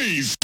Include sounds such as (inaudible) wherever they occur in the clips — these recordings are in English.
noise.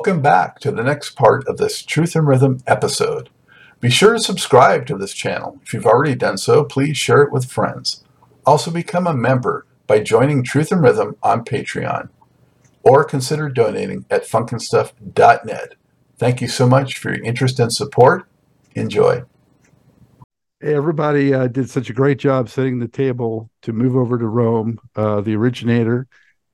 Welcome back to the next part of this Truth in Rhythm episode. Be sure to subscribe to this channel. If you've already done so, please share it with friends. Also become a member by joining Truth in Rhythm on Patreon or consider donating at funknstuff.net. Thank you so much for your interest and support. Enjoy. Hey, everybody uh, did such a great job setting the table to move over to Roame, uh, the originator.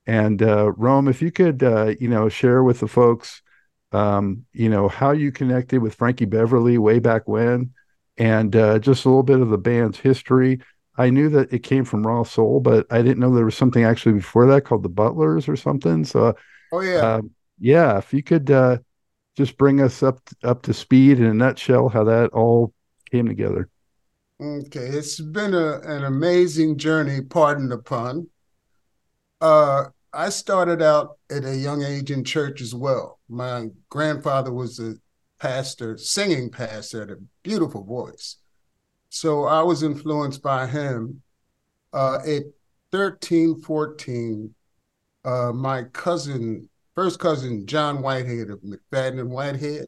And uh, Roame, if you could, uh, you know, share with the folks, um, you know, how you connected with Frankie Beverly way back when, and uh, just a little bit of the band's history. I knew that it came from Raw Soul, but I didn't know there was something actually before that called the Butlers or something. So, Oh yeah. uh, yeah, if you could uh, just bring us up up to speed in a nutshell, how that all came together. Okay, it's been a, an amazing journey, pardon the pun. Uh, I started out at a young age in church as well. My grandfather was a pastor, singing pastor, had a beautiful voice. So I was influenced by him. Uh, at 13, 14, uh, my cousin, first cousin, John Whitehead of McFadden and Whitehead,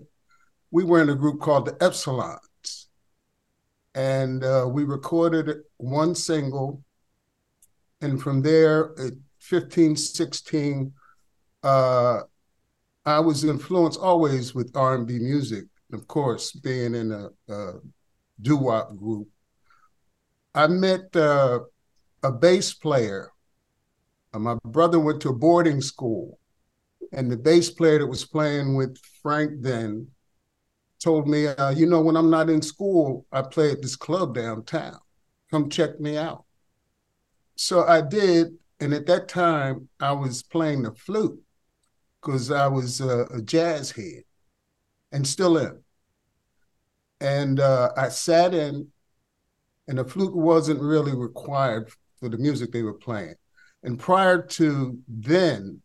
we were in a group called the Epsilons. And uh, we recorded one single. And from there, at 15, 16, uh, I was influenced always with R&B music. Of course, being in a, a doo-wop group. I met uh, a bass player. Uh, my brother went to a boarding school, and the bass player that was playing with Frank then told me, uh, you know, when I'm not in school, I play at this club downtown. Come check me out. So I did, and at that time, I was playing the flute because I was uh, a jazz head and still am. And uh, I sat in, and the flute wasn't really required for the music they were playing. And prior to then,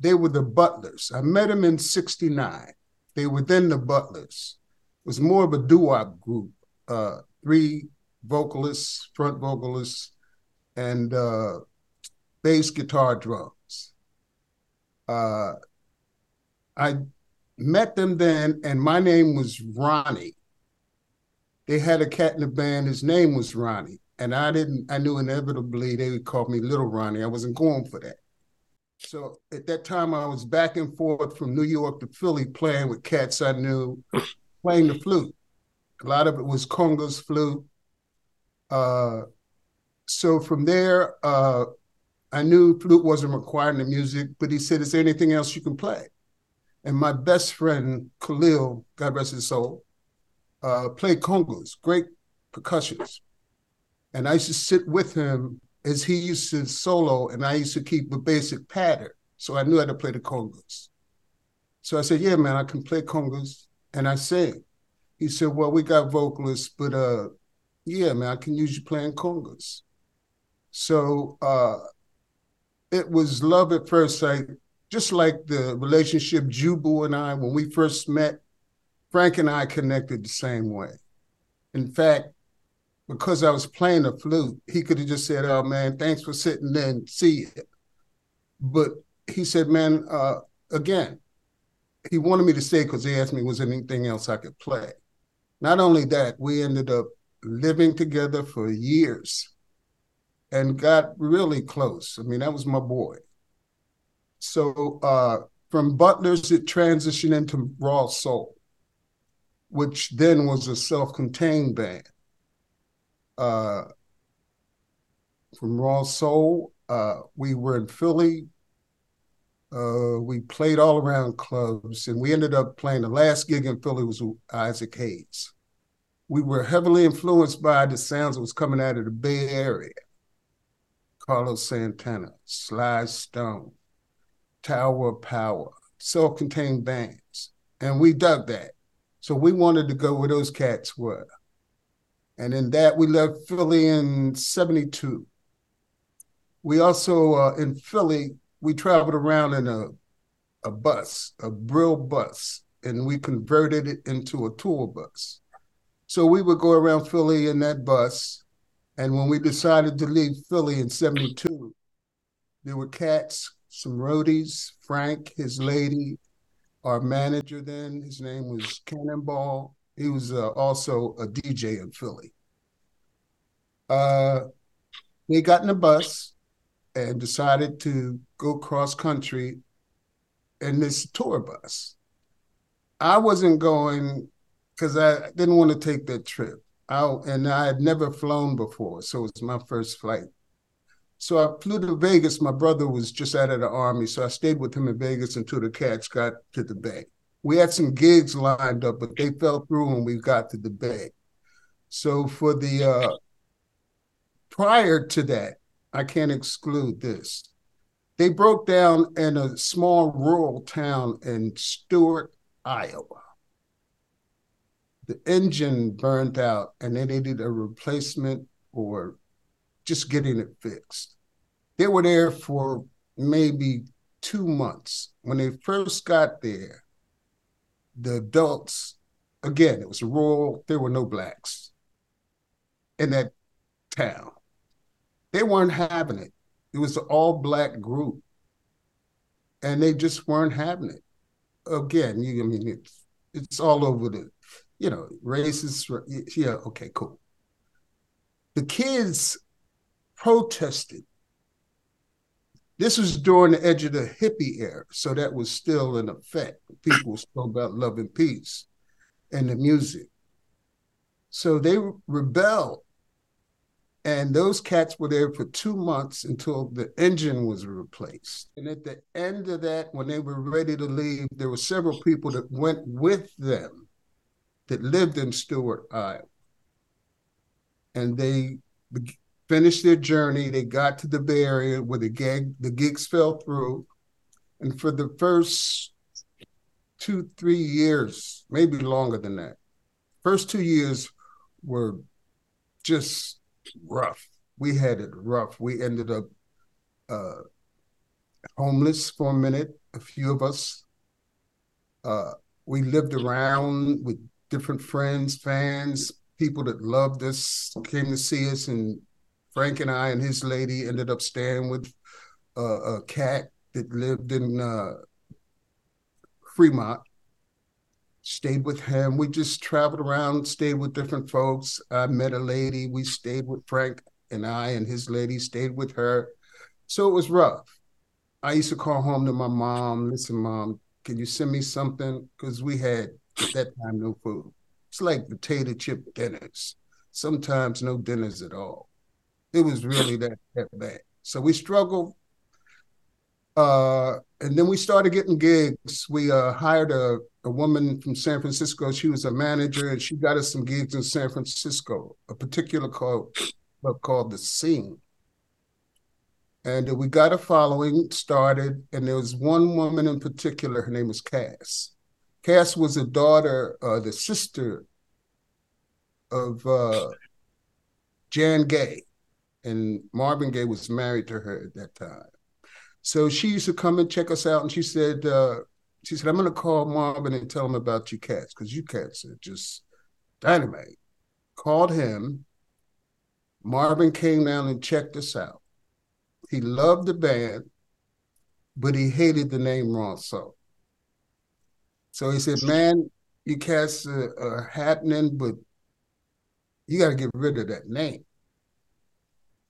they were the Butlers. I met them in 69. They were then the Butlers. It was more of a doo-wop group, uh, three vocalists, front vocalists, and uh, bass guitar drums. Uh, I met them then, and my name was Ronnie. They had a cat in the band, his name was Ronnie. And I didn't, I knew inevitably they would call me Little Ronnie. I wasn't going for that. So at that time, I was back and forth from New York to Philly playing with cats I knew, playing the flute. A lot of it was congas flute. Uh, so from there, uh, I knew flute wasn't required in the music, but he said, Is there anything else you can play? And my best friend, Khalil, God rest his soul, uh, played congas, great percussions. And I used to sit with him as he used to solo, and I used to keep a basic pattern. So I knew how to play the congas. So I said, Yeah, man, I can play congas and I sing. He said, Well, we got vocalists, but uh, yeah, man, I can use you playing congas. So uh, it was love at first sight, just like the relationship Jubu and I, when we first met, Frank and I connected the same way. In fact, because I was playing the flute, he could have just said, "Oh man, thanks for sitting there and see it." But he said, "Man, uh, again, he wanted me to stay because he asked me was there anything else I could play." Not only that, we ended up living together for years and got really close. I mean, that was my boy. So uh, from Butlers, it transitioned into Raw Soul, which then was a self-contained band uh, from Raw Soul, Uh, we were in Philly. Uh, we played all around clubs, and we ended up playing the last gig in Philly was Isaac Hayes. We were heavily influenced by the sounds that was coming out of the Bay Area. Carlos Santana, Sly Stone, Tower of Power, self-contained bands, and we dug that. So we wanted to go where those cats were. And in that, we left Philly in 72. We also, uh, in Philly, we traveled around in a, a bus, a Brill bus, and we converted it into a tour bus. So we would go around Philly in that bus. And when we decided to leave Philly in 72, there were cats, some roadies, Frank, his lady, our manager then, his name was Cannonball. He was uh, also a DJ in Philly. Uh, got in a bus and decided to go cross country in this tour bus. I wasn't going because I didn't want to take that trip. I, and I had never flown before, so it was my first flight. So I flew to Vegas. My brother was just out of the army, so I stayed with him in Vegas until the cats got to the Bay. We had some gigs lined up, but they fell through when we got to the Bay. So for the uh, prior to that, I can't exclude this. They broke down in a small rural town in Stuart, Iowa. The engine burned out and they needed a replacement or just getting it fixed. They were there for maybe two months. When they first got there, the adults, again, it was rural, there were no blacks in that town. They weren't having it. It was an all black group. And they just weren't having it. Again, you I mean it's it's all over the, you know, racist. Yeah, okay, cool. The kids protested. This was during the edge of the hippie era, so that was still in effect. People spoke about love and peace and the music. So they rebelled. And those cats were there for two months until the engine was replaced. And at the end of that, when they were ready to leave, there were several people that went with them that lived in Stuart, Iowa. And they finished their journey. They got to the Bay Area where the gig the gigs fell through, and for the first two three years, maybe longer than that, first two years were just rough. We had it rough. We ended up uh, homeless for a minute. A few of us. Uh, we lived around with different friends, fans, people that loved us, came to see us, and Frank and I and his lady ended up staying with uh, a cat that lived in uh, Fremont. Stayed with him. We just traveled around, stayed with different folks. I met a lady. We stayed with Frank and I and his lady stayed with her. So it was rough. I used to call home to my mom. Listen, mom, can you send me something? Because we had at that time no food. It's like potato chip dinners. Sometimes no dinners at all. It was really that, that bad. So we struggled. Uh, and then we started getting gigs. We uh, hired a, a woman from San Francisco. She was a manager, and she got us some gigs in San Francisco, a particular called, called The Scene. And we got a following started, and there was one woman in particular, her name was Cass. Cass was a daughter, uh, the sister of uh, Jan Gay and Marvin Gaye was married to her at that time. So she used to come and check us out, and she said, uh, "She said I'm going to call Marvin and tell him about you cats because you cats are just dynamite." Called him. Marvin came down and checked us out. He loved the band, but he hated the name Raw Soul. So he said, "Man, you cats are, are happening, but you got to get rid of that name."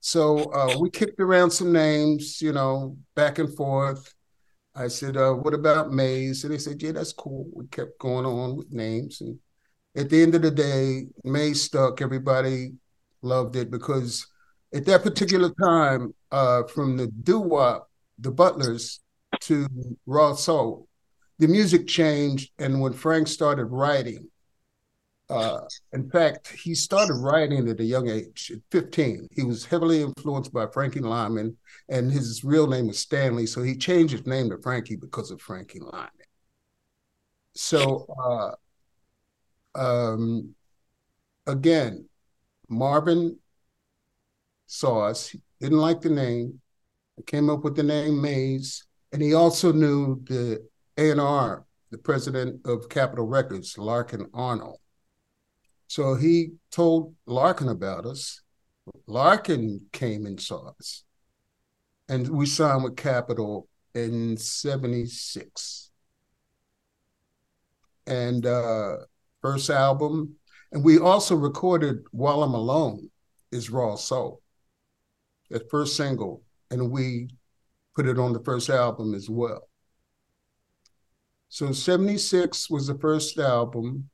So uh, we kicked around some names, you know, back and forth. I said, uh, "What about Maze?" And they said, "Yeah, that's cool." We kept going on with names, and at the end of the day, Maze stuck. Everybody loved it because at that particular time, uh, from the doo wop, the Butlers, to raw soul, the music changed. And when Frank started writing, uh, in fact, he started writing at a young age, at 15. He was heavily influenced by Frankie Lymon, and his real name was Stanley. So he changed his name to Frankie because of Frankie Lymon. So, uh, um, again, Marvin saw us, didn't like the name, came up with the name Maze, and he also knew the A&R, the president of Capitol Records, Larkin Arnold. So he told Larkin about us. Larkin came and saw us. And we signed with Capitol in 76. And uh, first album, and we also recorded While I'm Alone is Raw Soul, that first single, and we put it on the first album as well. So 76 was the first album.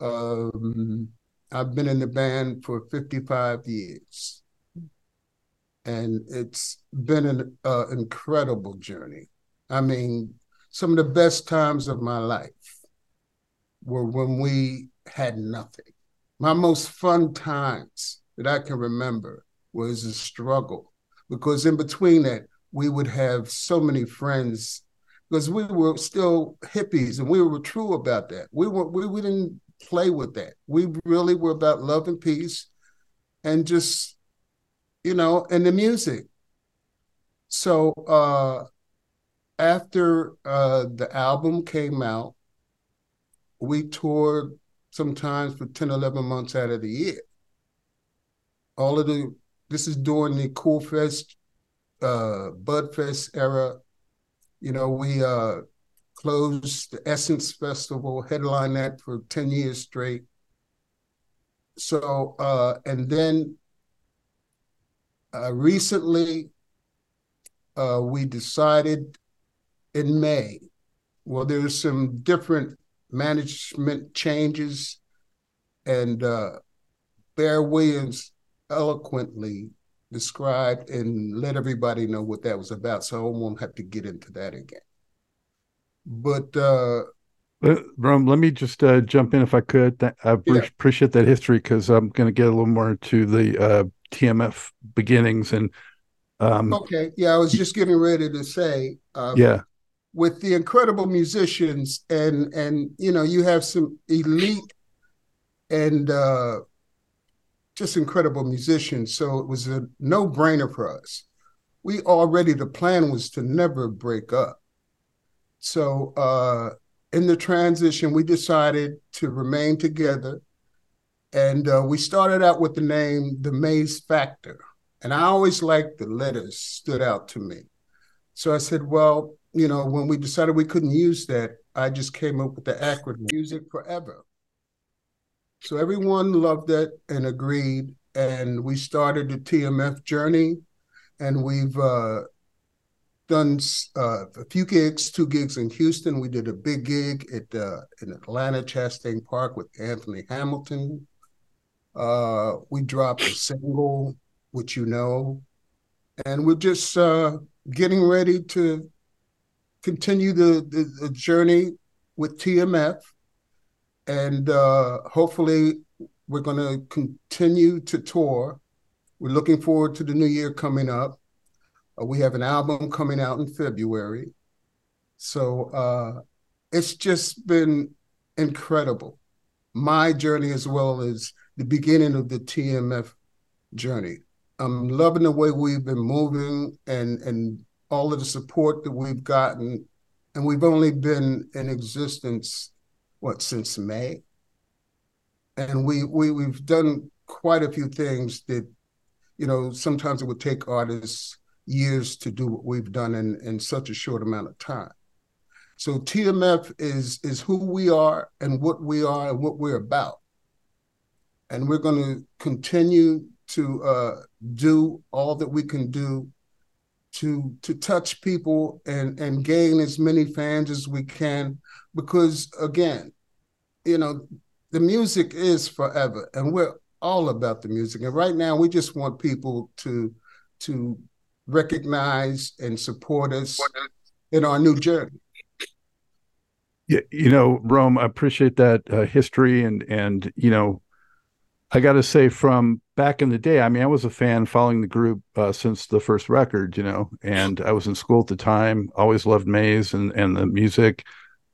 Um, I've been in the band for 55 years. And it's been an uh, incredible journey. I mean, some of the best times of my life were when we had nothing. My most fun times that I can remember was a struggle because in between that, we would have so many friends because we were still hippies and we were true about that. We were we, we didn't play with that. We really were about love and peace and just, you know, and the music. So uh after uh the album came out, we toured sometimes for 10, 11 months out of the year. All of the, this is during the Kool Fest, uh, Bud Fest era. You know, we uh, closed the Essence Festival, headlined that for 10 years straight. So, uh, and then uh, recently, uh, we decided in May, well, there's some different management changes, and uh, Bear Williams eloquently described and let everybody know what that was about. So I won't have to get into that again. But uh, Roame, let me just uh, jump in if I could. I yeah. appreciate that history because I'm going to get a little more into the uh, TMF beginnings and. Um, okay, yeah, I was just getting ready to say. Um, yeah, with the incredible musicians and and you know you have some elite and uh, just incredible musicians. So it was a no-brainer for us. We already the plan was to never break up. So uh, in the transition we decided to remain together. And uh, we started out with the name the maze factor. And i always liked the letters stood out to me. So i said well you know, when we decided we couldn't use that, I just came up with the acronym Music Forever. So everyone loved it and agreed. And we started the TMF journey. And we've uh, done uh, a few gigs, two gigs in Houston. We did a big gig at uh, in Atlanta, Chastain Park with Anthony Hamilton. Uh, we dropped a single, which you know, and we're just uh, getting ready to continue the, the, the journey with TMF, and uh, hopefully we're going to continue to tour. We're looking forward to the new year coming up. Uh, we have an album coming out in February, so uh, it's just been incredible. My journey as well as the beginning of the TMF journey. I'm loving the way we've been moving and and all of the support that we've gotten, and we've only been in existence what since May, and we we we've done quite a few things that, you know, sometimes it would take artists years to do what we've done in in such a short amount of time. So TMF is is who we are and what we are and what we're about, and we're going to continue to uh, do all that we can do to to touch people and and gain as many fans as we can because again you know the music is forever and we're all about the music. And right now, we just want people to to recognize and support us in our new journey. Yeah, you know, Roame, I appreciate that uh, history and and you know, I got to say from back in the day, I mean, I was a fan following the group uh, since the first record, you know, and I was in school at the time. Always loved Maze and and the music.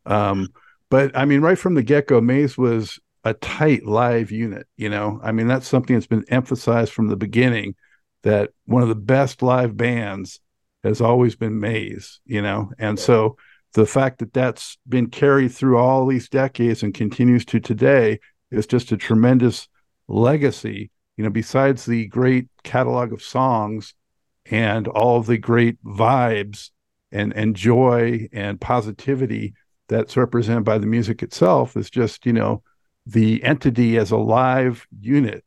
Um, but I mean, right from the get go, Maze was a tight live unit. You know, I mean, that's something that's been emphasized from the beginning. That one of the best live bands has always been Maze. You know, and yeah. so the fact that that's been carried through all these decades and continues to today is just a tremendous legacy. You know, besides the great catalog of songs and all of the great vibes and and joy and positivity that's represented by the music itself is just you know the entity as a live unit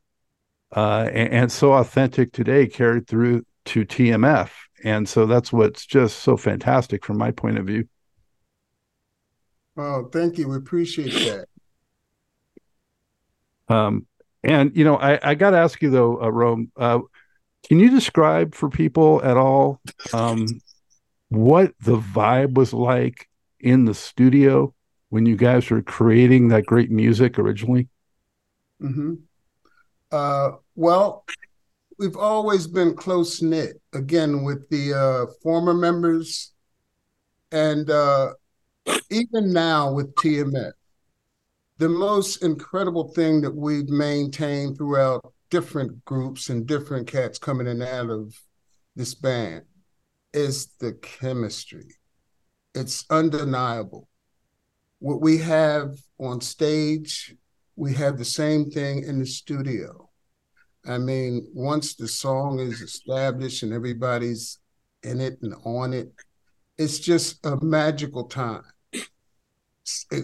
uh, and, and, so authentic today carried through to TMF. And so that's what's just so fantastic from my point of view. Oh, thank you. We appreciate that. Um, and you know, I, I got to ask you though, uh, Roame, uh, can you describe for people at all um, what the vibe was like in the studio when you guys were creating that great music originally? Mm-hmm. Uh, well, we've always been close knit. Again, with the uh, former members, and uh, even now with TMF, the most incredible thing that we've maintained throughout different groups and different cats coming in and out of this band is the chemistry. It's undeniable. What we have on stage, we have the same thing in the studio. I mean, once the song is established and everybody's in it and on it, it's just a magical time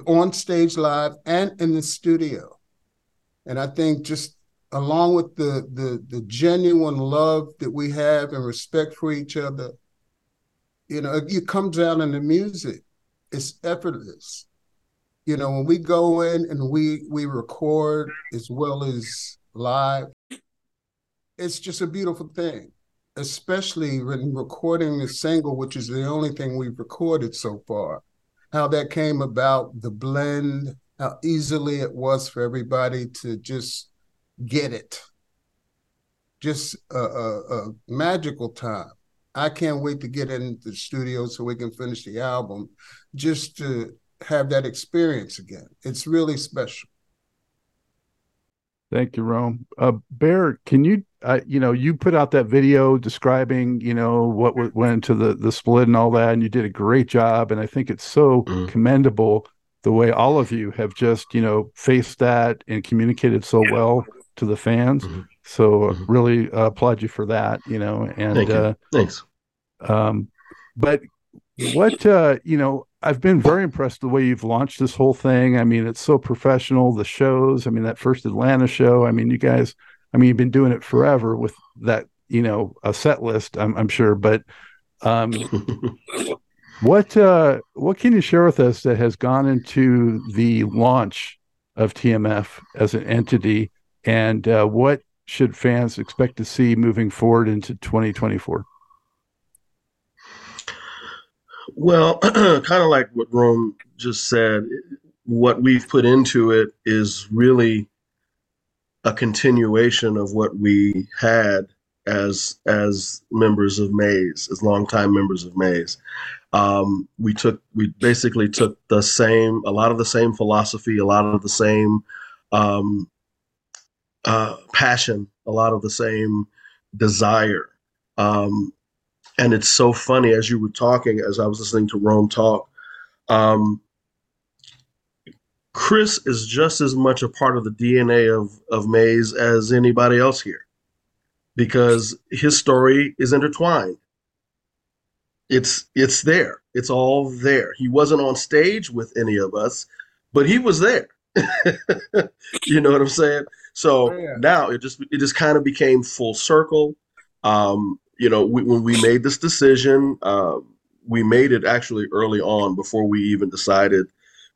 on stage live and in the studio. And I think just along with the the the genuine love that we have and respect for each other, you know, it comes out in the music. It's effortless. You know, when we go in and we we record as well as live, it's just a beautiful thing. Especially when recording the single, which is the only thing we've recorded so far how that came about, the blend, how easily it was for everybody to just get it. Just a, a, a magical time. I can't wait to get into the studio so we can finish the album just to have that experience again. It's really special. Thank you, Roame. Uh, Bear, can you, uh, you know, you put out that video describing, you know, what w- went into the the split and all that, and you did a great job. And I think it's so mm-hmm. commendable the way all of you have just, you know, faced that and communicated so well to the fans. Mm-hmm. So uh, mm-hmm. really uh, applaud you for that, you know. And Thank uh, thanks. Um, but what uh, you know, I've been very impressed the way you've launched this whole thing. I mean, it's so professional. The shows, I mean, that first Atlanta show. I mean, you guys, I mean, you've been doing it forever with that, you know, a set list. I'm, I'm sure, but um, (laughs) what uh, what can you share with us that has gone into the launch of TMF as an entity, and uh, what should fans expect to see moving forward into 2024? Well, (clears throat) kind of like what Roame just said, what we've put into it is really a continuation of what we had as as members of Maze, as longtime members of Maze. Um, we took we basically took the same a lot of the same philosophy, a lot of the same um, uh, passion, a lot of the same desire, um, and it's so funny as you were talking, as I was listening to Roame talk. Um, Chris is just as much a part of the DNA of of Maze as anybody else here, because his story is intertwined. It's it's there. It's all there. He wasn't on stage with any of us, but he was there. (laughs) you know what I'm saying? So yeah. now it just it just kind of became full circle. Um, you know, we, when we made this decision, uh, we made it actually early on before we even decided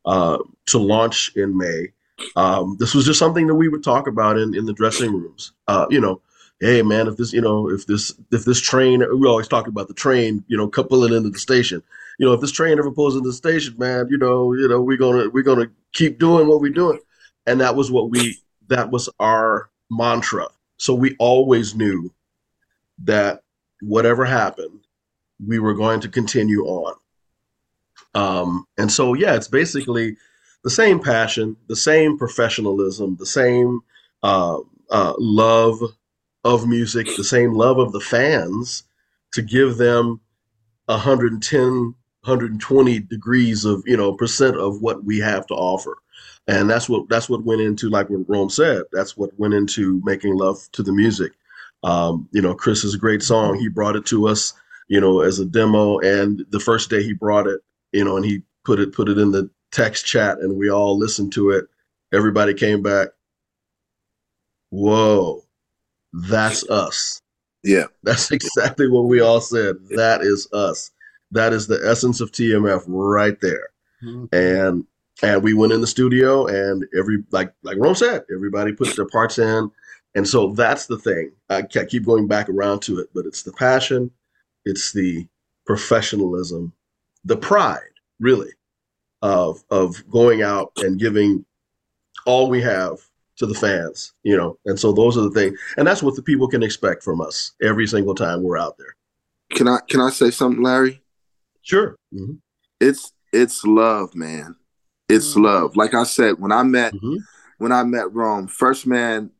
uh, to launch in May. Um, this was just something that we would talk about in, in the dressing rooms. Uh, you know, hey man, if this, you know, if this if this train, we always talk about the train, you know, pulling into the station. You know, if this train ever pulls into the station, man, you know, you know, we're gonna we're gonna keep doing what we're doing, and that was what we that was our mantra. So we always knew that whatever happened, we were going to continue on. Um, and so, yeah, it's basically the same passion, the same professionalism, the same uh, uh, love of music, the same love of the fans to give them 110, 120 degrees of, you know, percent of what we have to offer. And that's what that's what went into, like what Roame said, that's what went into making love to the music. Um, you know, Chris is a great song. He brought it to us, you know, as a demo. And the first day he brought it, you know, and he put it put it in the text chat, and we all listened to it. Everybody came back. Whoa, that's us. Yeah, that's (laughs) exactly what we all said. That is us. That is the essence of TMF right there. Mm-hmm. And and we went in the studio, and every like like Roame said, everybody put their parts in and so that's the thing. I keep going back around to it, but it's the passion, it's the professionalism, the pride, really, of of going out and giving all we have to the fans, you know. And so those are the things, and that's what the people can expect from us every single time we're out there. Can I can I say something, Larry? Sure. Mm-hmm. It's it's love, man. It's mm-hmm. love. Like I said, when I met mm-hmm. when I met Roame, first man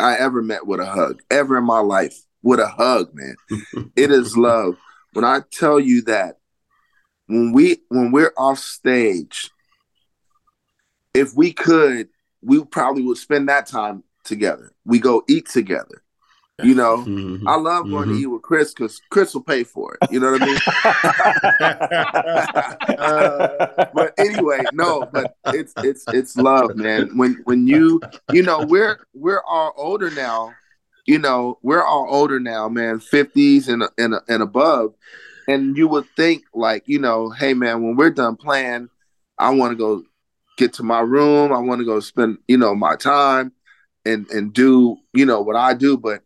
I ever met with a hug, ever in my life with a hug, man. (laughs) it is love. When I tell you that when we when we're off stage, if we could, we probably would spend that time together. We go eat together. You know, mm-hmm. I love going mm-hmm. to eat with Chris because Chris will pay for it. You know what I mean? uh, (laughs) (laughs) but anyway, no, but it's it's it's love, man. When when you you know we're we're all older now. You know we're all older now, man, fifties and and and above, and you would think like you know, hey man, when we're done playing, I want to go get to my room. I want to go spend you know my time and and do you know what I do, but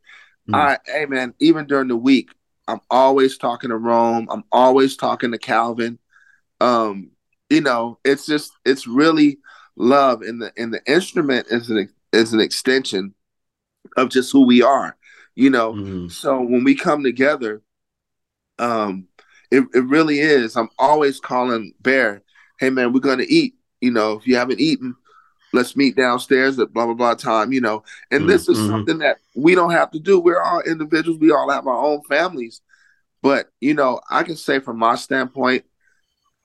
Mm. I, hey man, even during the week, I'm always talking to Roame. I'm always talking to Calvin. Um, you know, it's just it's really love, and the and the instrument is an is an extension of just who we are. You know, mm. so when we come together, um, it it really is. I'm always calling Bear, hey man, we're gonna eat. You know, if you haven't eaten, let's meet downstairs at blah blah blah time you know and mm-hmm. this is mm-hmm. something that we don't have to do we're all individuals we all have our own families but you know i can say from my standpoint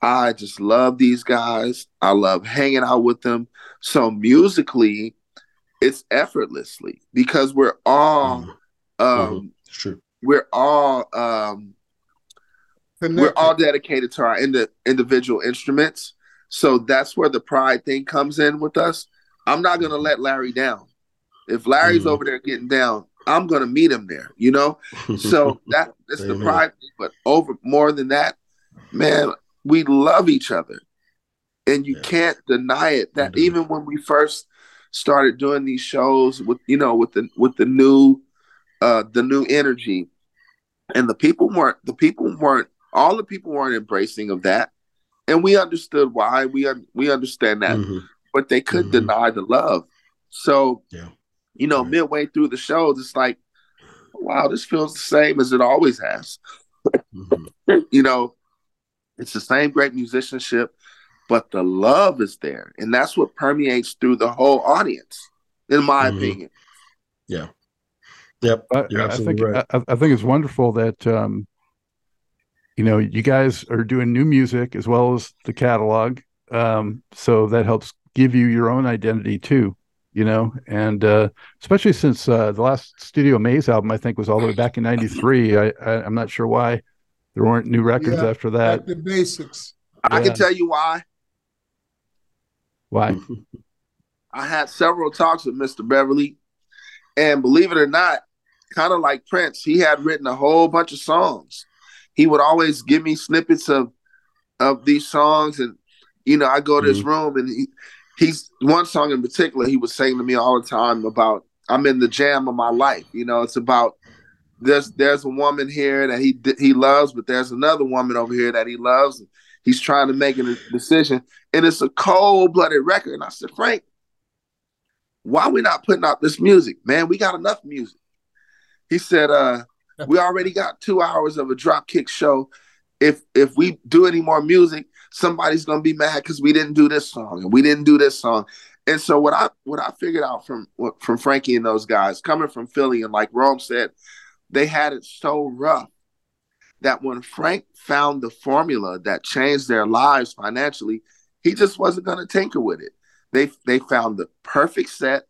i just love these guys i love hanging out with them so musically it's effortlessly because we're all mm-hmm. um true we're all um Connected. we're all dedicated to our ind- individual instruments so that's where the pride thing comes in with us. I'm not gonna let Larry down. If Larry's mm-hmm. over there getting down, I'm gonna meet him there. You know, so (laughs) that that's the pride. Thing. But over more than that, man, we love each other, and you yeah. can't deny it. That mm-hmm. even when we first started doing these shows with you know with the with the new uh the new energy, and the people weren't the people weren't all the people weren't embracing of that and we understood why. We un- we understand that, mm-hmm. but they could mm-hmm. deny the love. So, yeah. you know, right. midway through the show, it's like, wow, this feels the same as it always has. Mm-hmm. (laughs) you know, it's the same great musicianship, but the love is there, and that's what permeates through the whole audience, in my mm-hmm. opinion. Yeah. Yep. I, I think right. I, I, think it's wonderful that um, you know, you guys are doing new music as well as the catalog. Um, so that helps give you your own identity too, you know, and uh, especially since uh, the last Studio Maze album, I think, was all the way back in '93. I, I, am not sure why there weren't new records yeah, after that. the basics. Yeah. I can tell you why. Why? (laughs) I had several talks with Mr. Beverly, and believe it or not, kind of like Prince, he had written a whole bunch of songs he would always give me snippets of of these songs, and you know, I go to mm-hmm. his room and he he's one song in particular he was saying to me all the time about I'm in the jam of my life. You know, it's about there's there's a woman here that he he loves, but there's another woman over here that he loves. He's trying to make a decision, and it's a cold blooded record. And I said, Frank, why are we not putting out this music, man? We got enough music. He said, uh, we already got two hours of a dropkick show. If if we do any more music, somebody's gonna be mad because we didn't do this song and we didn't do this song. And so what I what I figured out from from Frankie and those guys coming from Philly and like Roame said, they had it so rough that when Frank found the formula that changed their lives financially, he just wasn't to tinker with it. They they found the perfect set.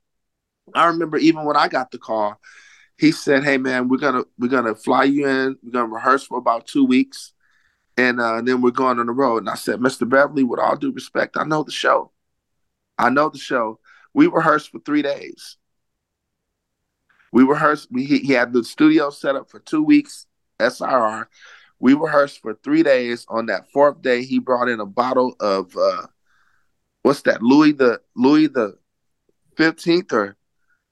I remember even when I got the call, he said, "Hey man, we're gonna we're gonna fly you in. We're gonna rehearse for about two weeks, and uh, then we're going on the road." And I said, "Mr. Beverly, with all due respect, I know the show. I know the show. We rehearsed for three days. We rehearsed. We he had the studio set up for two weeks. SRR. We rehearsed for three days. On that fourth day, he brought in a bottle of uh, what's that? Louis the Louis the fifteenth or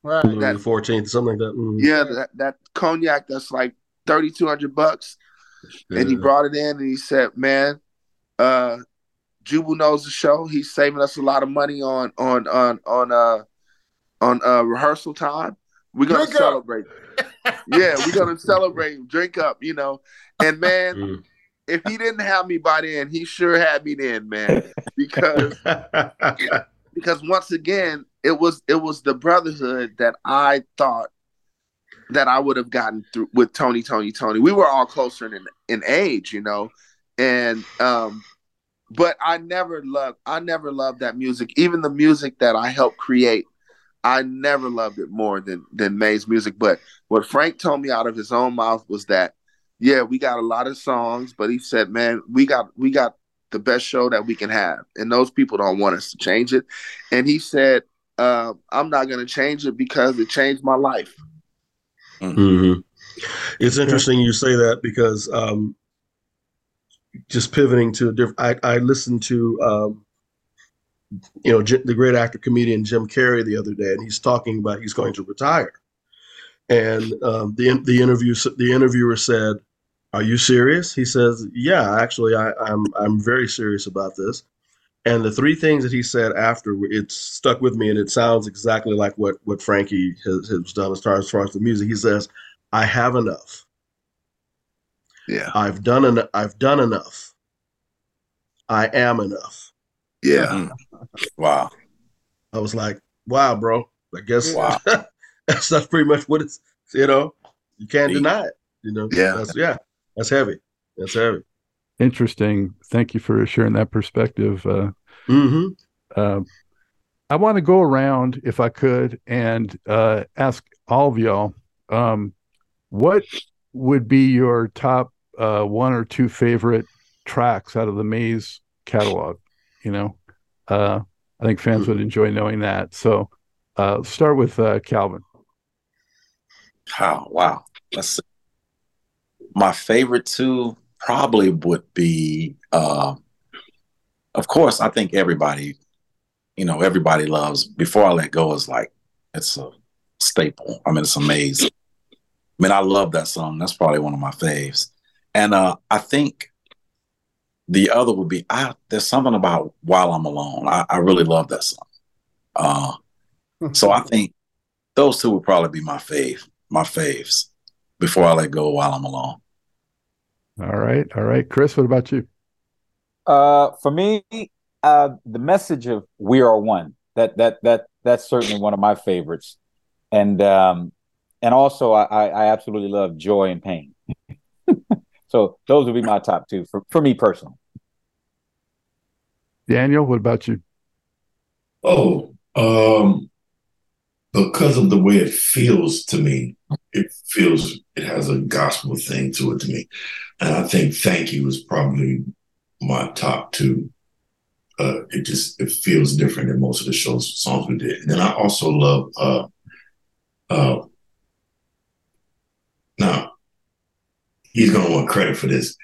right Louis the fourteenth, something like that. Mm-hmm. Yeah, that, that cognac that's like thirty two hundred bucks. Yeah. And he brought it in and he said, "Man, uh, Jubu knows the show. He's saving us a lot of money on on on on uh on uh rehearsal time. We're gonna drink celebrate. yeah, we're gonna (laughs) celebrate, drink up, you know. And man, mm. if he didn't have me by then, he sure had me then, man. Because (laughs) because once again, it was it was the brotherhood that I thought that I would have gotten through with Tony, Tony, Tony. We were all closer in in age, you know, and um, but I never loved I never loved that music. Even the music that I helped create I never loved it more than than Maze's music. But what Frank told me out of his own mouth was that, yeah, we got a lot of songs, but he said, man, we got we got the best show that we can have, and those people don't want us to change it. And he said, uh, I'm not going to change it because it changed my life. Mm-hmm. It's interesting you say that because um, just pivoting to a different. I, I listened to um, you know, the great actor comedian Jim Carrey the other day, and he's talking about he's going to retire. And um, the the interview the interviewer said, "Are you serious?" He says, "Yeah, actually, I, I'm I'm very serious about this." And the three things that he said after it stuck with me, and it sounds exactly like what what Frankie has, has done as far, as far as the music. He says, "I have enough. Yeah, I've done en- I've done enough. I am enough." Yeah. Mm. Wow. I was like, wow, bro. I guess wow. (laughs) that's, that's pretty much what it's, you know, you can't Deep. deny it. You know, yeah. That's, yeah. That's heavy. That's heavy. Interesting. Thank you for sharing that perspective. Uh, mm-hmm. uh, I want to go around, if I could, and uh, ask all of y'all um, what would be your top uh, one or two favorite tracks out of the Maze catalog? you know uh, i think fans would enjoy knowing that so uh, start with uh, calvin oh wow let's see my favorite two probably would be uh, of course i think everybody you know everybody loves before i let go is like it's a staple i mean it's amazing i mean i love that song that's probably one of my faves and uh, i think the other would be I there's something about while I'm alone. I, I really love that song. Uh, so I think those two would probably be my fave, my faves before I let go while I'm alone. All right. All right. Chris, what about you? Uh, for me, uh, the message of we are one, that, that, that, that's certainly one of my favorites. And, um, and also I, I absolutely love joy and pain. (laughs) So those would be my top two for, for me personally. Daniel, what about you? Oh, um, because of the way it feels to me, it feels it has a gospel thing to it to me, and I think "Thank You" is probably my top two. Uh, it just it feels different than most of the shows songs we did, and then I also love. Uh, uh, now he's to want credit for this.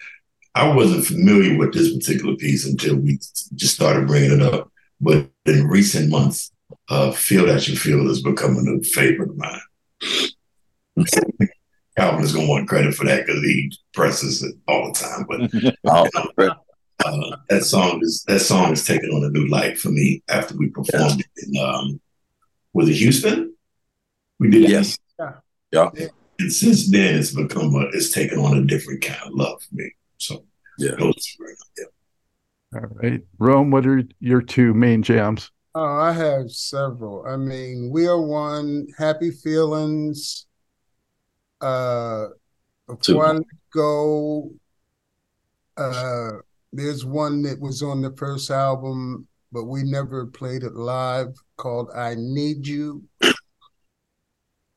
I wasn't familiar with this particular piece until we just started bringing it up. but in recent months, uh, "Feel That You Feel" is becoming a favorite of mine. (laughs) Calvin is gonna want credit for that because he presses it all the time. But (laughs) Oh, uh, that song is that song is taking on a new light for me after we performed it in um, was it Houston? We did yes. Yeah. Yeah. And since then, it's become a, it's taken on a different kind of love for me. So Yeah. those, yeah. All right. Roame, what are your two main jams? Oh, I have several. I mean, we are one, happy feelings. Uh Two. go. Uh there's one that was on the first album, but we never played it live called I Need You.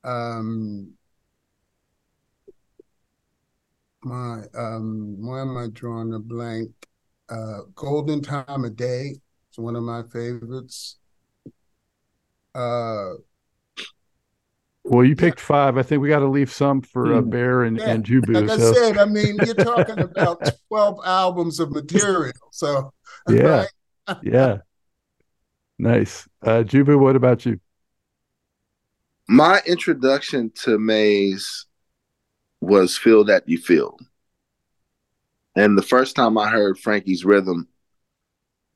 Um my um why am I drawing a blank? Uh Golden Time of Day. It's one of my favorites. Uh, Well, you picked five. I think we got to leave some for uh, Mm. Bear and, Yeah, and Jubu. like I said, I mean, you're (laughs) talking about 12 albums of material. So, Yeah. right? yeah, nice. Uh, Jubu, what about you? My introduction to Maze was Feel That You Feel. And the first time I heard Frankie's rhythm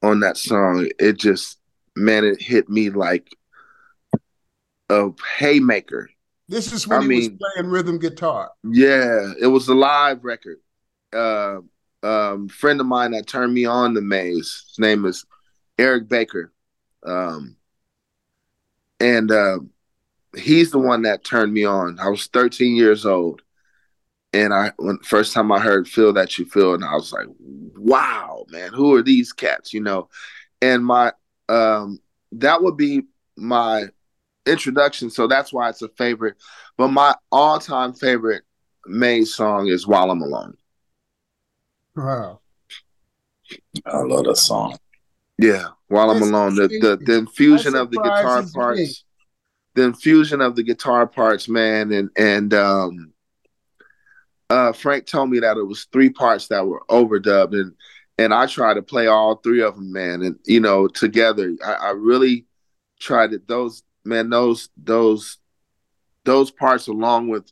on that song, it just, man, it hit me like a haymaker. This is when I he mean- was playing rhythm guitar. Yeah, it was a live record. Uh, um, friend of mine that turned me on to Maze. His name is Eric Baker, um, and uh, he's the one that turned me on. I was 13 years old, and I when first time I heard "Feel That You Feel," and I was like, "Wow, man, who are these cats?" You know, and my um, that would be my introduction. So that's why it's a favorite. But my all-time favorite Maze song is "While I'm Alone." Wow. I love that song. Yeah, while I'm That's alone, the the, the infusion of the guitar surprises me. parts, the infusion of the guitar parts, man, and and um, uh, Frank told me that it was three parts that were overdubbed, and and I tried to play all three of them, man, and you know together, I, I really tried it. Those man, those those those parts along with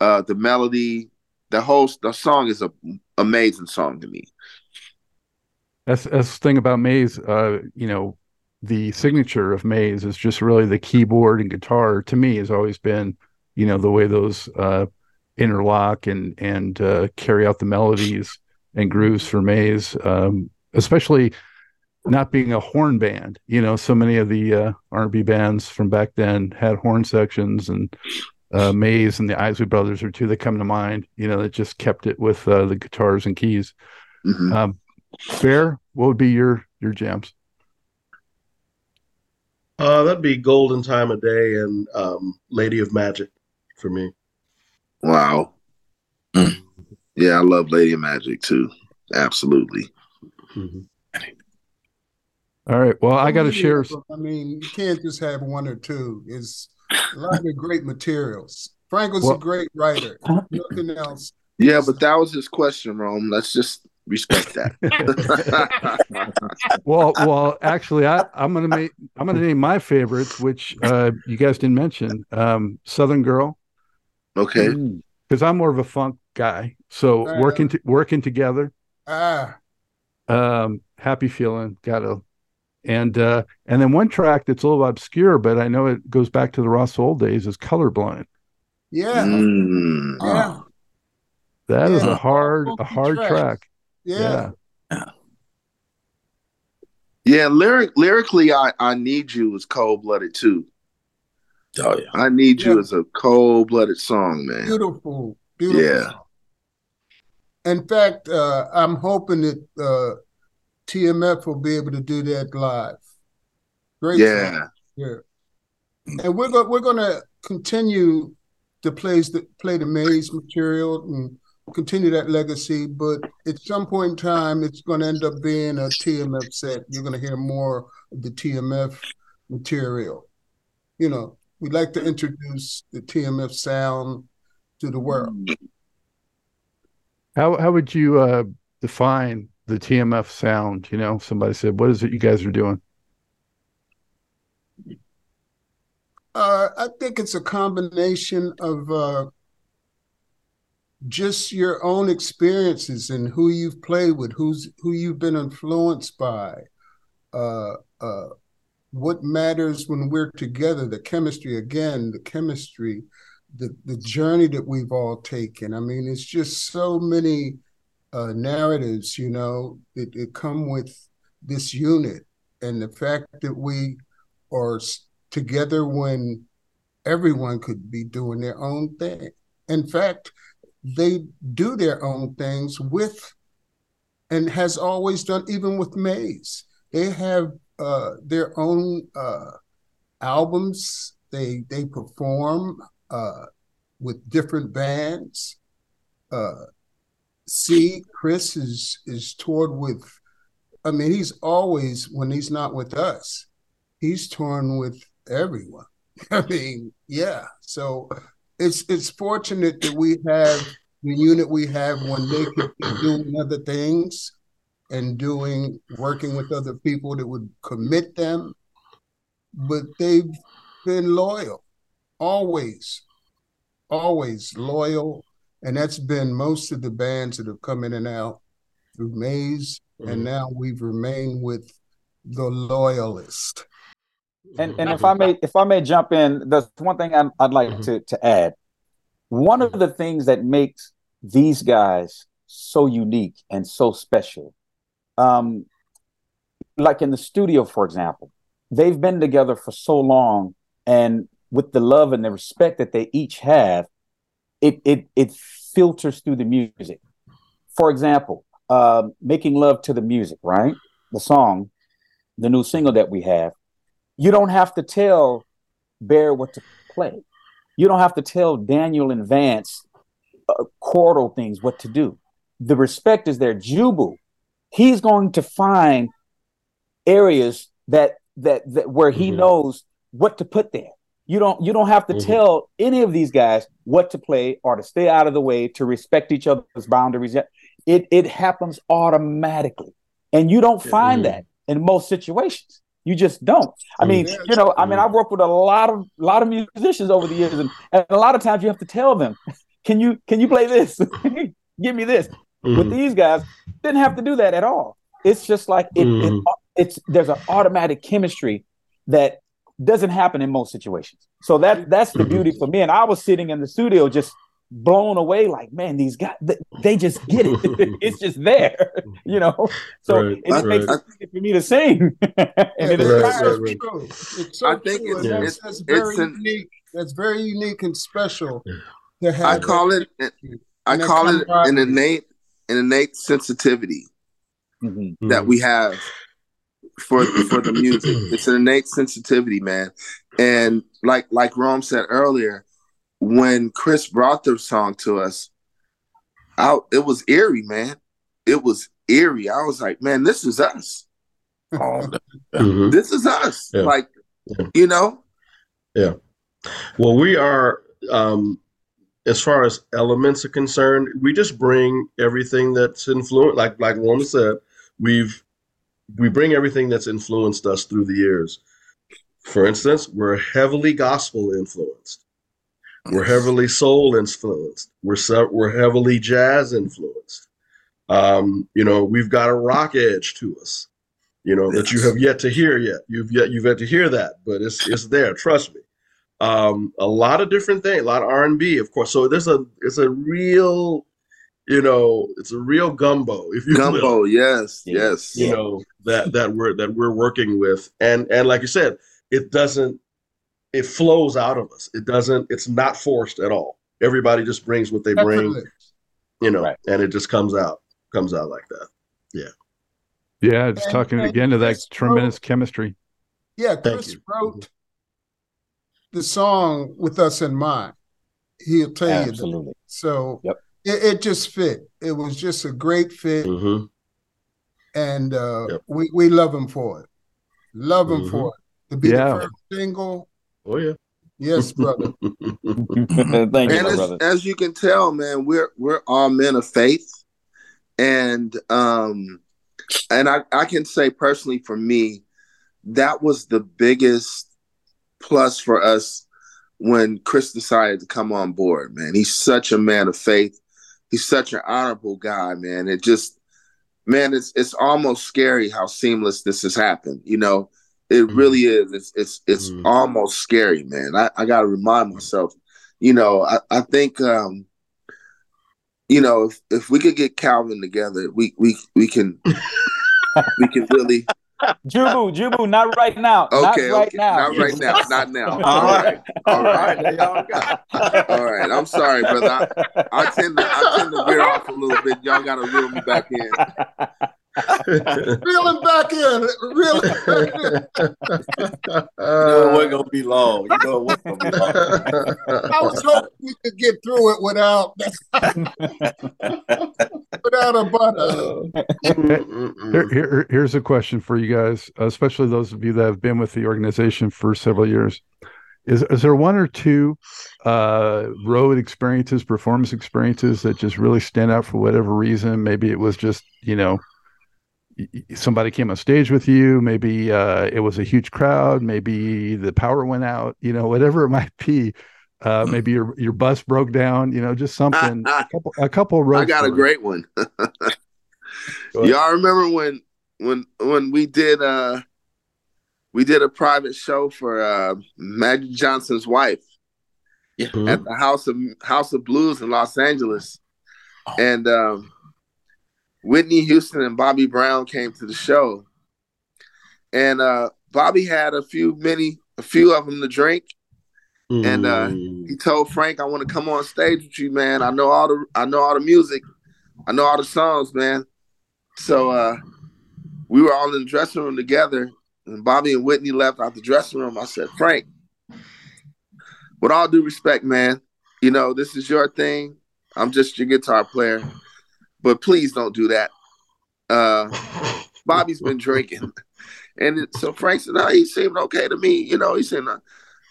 uh the melody, the whole the song is a amazing song to me. That's that's the thing about Maze. Uh, you know, the signature of Maze is just really the keyboard and guitar. To me, has always been, you know, the way those uh, interlock and and uh, carry out the melodies and grooves for Maze. Um, especially not being a horn band. You know, so many of the uh, R&B bands from back then had horn sections, and uh, Maze and the Isley Brothers are two that come to mind. You know, that just kept it with uh, the guitars and keys. Mhm. Um, Bear, what would be your your jams? Uh, that'd be Golden Time of Day and um, Lady of Magic for me. Wow. Mm. (clears throat) Yeah, I love Lady of Magic too. Absolutely. Mhm. All right. Well, I got to share. I mean, you can't just have one or two. It's a lot of great materials. Frank was Well- a great writer. Nothing else. Yeah, but that was his question, Roame. Let's just respect that. (laughs) (laughs) Well, well, actually, I, I'm gonna make I'm gonna name my favorites, which uh, you guys didn't mention. Um, Southern Girl, okay. because I'm more of a funk guy. So Right working to, working together, Ah, um, happy feeling, gotta, and uh, and then one track that's a little obscure, but I know it goes back to the Raw Soul days is Colorblind. yeah, Mm. yeah, That is Yeah. a hard a hard track. track. yeah. Yeah, lyric lyrically, I I need you is cold blooded too. Oh yeah. I need you Yeah. is a cold blooded song, man. Beautiful, beautiful. Yeah. In fact, uh, I'm hoping that uh, TMF will be able to do that live. Great song. Yeah. Yeah. And we're going we're going to continue to play the play the Maze material and continue that legacy. But at some point in time, it's going to end up being a TMF set. You're going to hear more of the TMF material. You know, we'd like to introduce the TMF sound to the world. How how would you uh, define the TMF sound. You know, somebody said, "What is it you guys are doing?" Uh, I think it's a combination of uh, just your own experiences and who you've played with, who's who you've been influenced by. Uh, uh what matters when we're together? The chemistry again, the chemistry, the the journey that we've all taken. I mean, it's just so many uh, narratives, you know, that, come with this unit, and the fact that we are together when everyone could be doing their own thing. In fact, they do their own things with and has always done even with Maze. They have uh, their own uh, albums. They they perform uh, with different bands. See, Chris is is toured with. I mean, he's always when he's not with us, he's touring with everyone. (laughs) I mean, yeah. So it's it's fortunate that we have the unit we have when they could be doing other things and doing working with other people that would commit them, but they've been loyal, always, always loyal, and that's been most of the bands that have come in and out through Maze, mm-hmm. and now we've remained with the loyalist. And and if I may if I may jump in, there's one thing i would like mm-hmm. to to add. One of the things that makes these guys so unique and so special, um, like in the studio, for example, they've been together for so long, and with the love and the respect that they each have, it it it filters through the music. For example, uh, making love to the music, right? The song, the new single that we have you don't have to tell Bear what to play. You don't have to tell Daniel and Vance uh, chordal things what to do. The respect is there. Jubu, he's going to find areas that that, that where he mm-hmm. knows what to put there. You don't you don't have to mm-hmm. tell any of these guys what to play or to stay out of the way to respect each other's boundaries. It it happens automatically, and you don't find mm-hmm. that in most situations. You just don't. I mean, yeah, you know, I mean, I've worked with a lot of lot of musicians over the years, and, and a lot of times you have to tell them, "Can you can you play this? (laughs) Give me this." Mm-hmm. With these guys, didn't have to do that at all. It's just like it, mm-hmm. it, it's there's an automatic chemistry that doesn't happen in most situations. So that that's the mm-hmm. beauty for me. And I was sitting in the studio just blown away like man these guys they, just get it (laughs) it's just there (laughs) you know so right, it right. makes it for me to sing (laughs) and it right, true. It's so i think true. it's, that's, that's very an, unique that's very unique and special i call it i call it an innate an innate sensitivity mm-hmm. that we have for for the music (clears throat) it's an innate sensitivity man and like like Roame said earlier when Chris brought the song to us, out it was eerie, man. It was eerie. I was like, man, this is us. Oh, (laughs) mm-hmm. This is us. Yeah. Like, yeah. you know? Yeah. Well, we are um as far as elements are concerned, we just bring everything that's influenced like like Roame said, we've we bring everything that's influenced us through the years. For instance, we're heavily gospel influenced. We're heavily soul influenced. We're we're heavily jazz influenced. Um, you know, we've got a rock edge to us. You know yes. that you have yet to hear yet. You've yet you've yet to hear that, but it's it's there. Trust me. Um, a lot of different things, a lot of R and B, of course. So there's a it's a real, you know, it's a real gumbo. If you gumbo, will. yes, yes. You know that that we're that we're working with, and and like you said, it doesn't it flows out of us. It doesn't. It's not forced at all. Everybody just brings what they bring, you know, right. and it just comes out comes out like that. Yeah. Yeah, just and, talking and again to that tremendous chemistry. Yeah, Chris wrote the song with us in mind. He'll tell Absolutely. you that. So yep. it, it, just fit. It was just a great fit. Mm-hmm. And uh, yep. we, we love him for it. Love him mm-hmm. for it. To be yeah. the first single Oh yeah. Yes, brother. (laughs) Thank you, as, brother. As you can tell, man, we're we're all men of faith, and um, and I I can say personally for me, that was the biggest plus for us when Chris decided to come on board. Man, he's such a man of faith. He's such an honorable guy, man. It just, man, it's it's almost scary how seamless this has happened. You know, it Mhm. really is. It's it's it's Mhm. almost scary, man. I, I got to remind myself. You know, I I think. um you know, if, if we could get Calvin together, we we we can (laughs) we can really Jubu, Jubu, not right now. okay, not right okay, now. not right now, not now. (laughs) All right. right, all right, right, there y'all go. all right. I'm sorry, brother. I, I tend to I tend to veer off a little bit. Y'all got to reel me back in. Reel him back in. Reel him back in. You know it wasn't gonna be long. You know it wasn't gonna be long. I was hoping we could get through it without (laughs) without a butter. Here, here, here's a question for you guys, especially those of you that have been with the organization for several years. Is is there one or two uh, road experiences, performance experiences that just really stand out for whatever reason? Maybe it was just you know y- y- somebody came on stage with you. Maybe uh, it was a huge crowd. Maybe the power went out. You know, whatever it (laughs) might be. Uh, maybe your your bus broke down. You know, just something. (laughs) a couple, a couple road. I got a stories. great one. (laughs) Go. Y'all remember when when when we did uh we did a private show for uh Magic Johnson's wife Yeah. At the House of House of Blues in Los Angeles. Oh. And um Whitney Houston and Bobby Brown came to the show. And uh Bobby had a few many a few of them to drink. And, uh, Mm. He told Frank, I want to come on stage with you, man. I know all the I know all the music. I know all the songs, man. So uh we were all in the dressing room together, and Bobby and Whitney left out the dressing room. I said, Frank, with all due respect, man, you know, this is your thing. I'm just your guitar player. But please don't do that. Uh (laughs) Bobby's been drinking. And it, so Frank said, no, he seemed okay to me. You know, he said, no.